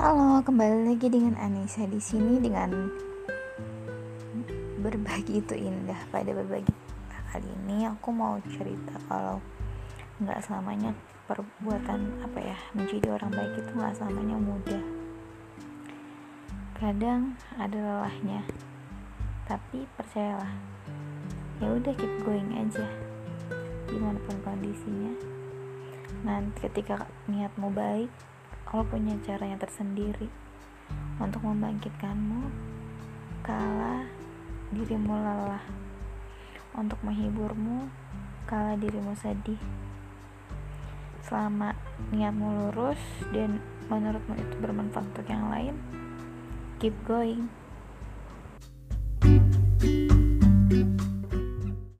Halo, kembali lagi dengan Anissa di sini dengan berbagi itu indah. Pada berbagi kali ini aku mau cerita kalau nggak selamanya perbuatan apa ya menjadi orang baik itu nggak selamanya mudah. Kadang ada lelahnya, tapi percayalah, ya udah keep going aja. Gimana pun kondisinya. Nanti ketika niatmu baik, Allah punya cara yang tersendiri untuk membangkitkanmu kala dirimu lelah. Untuk menghiburmu kala dirimu sedih. Selama niatmu lurus dan menurutmu itu bermanfaat untuk yang lain keep going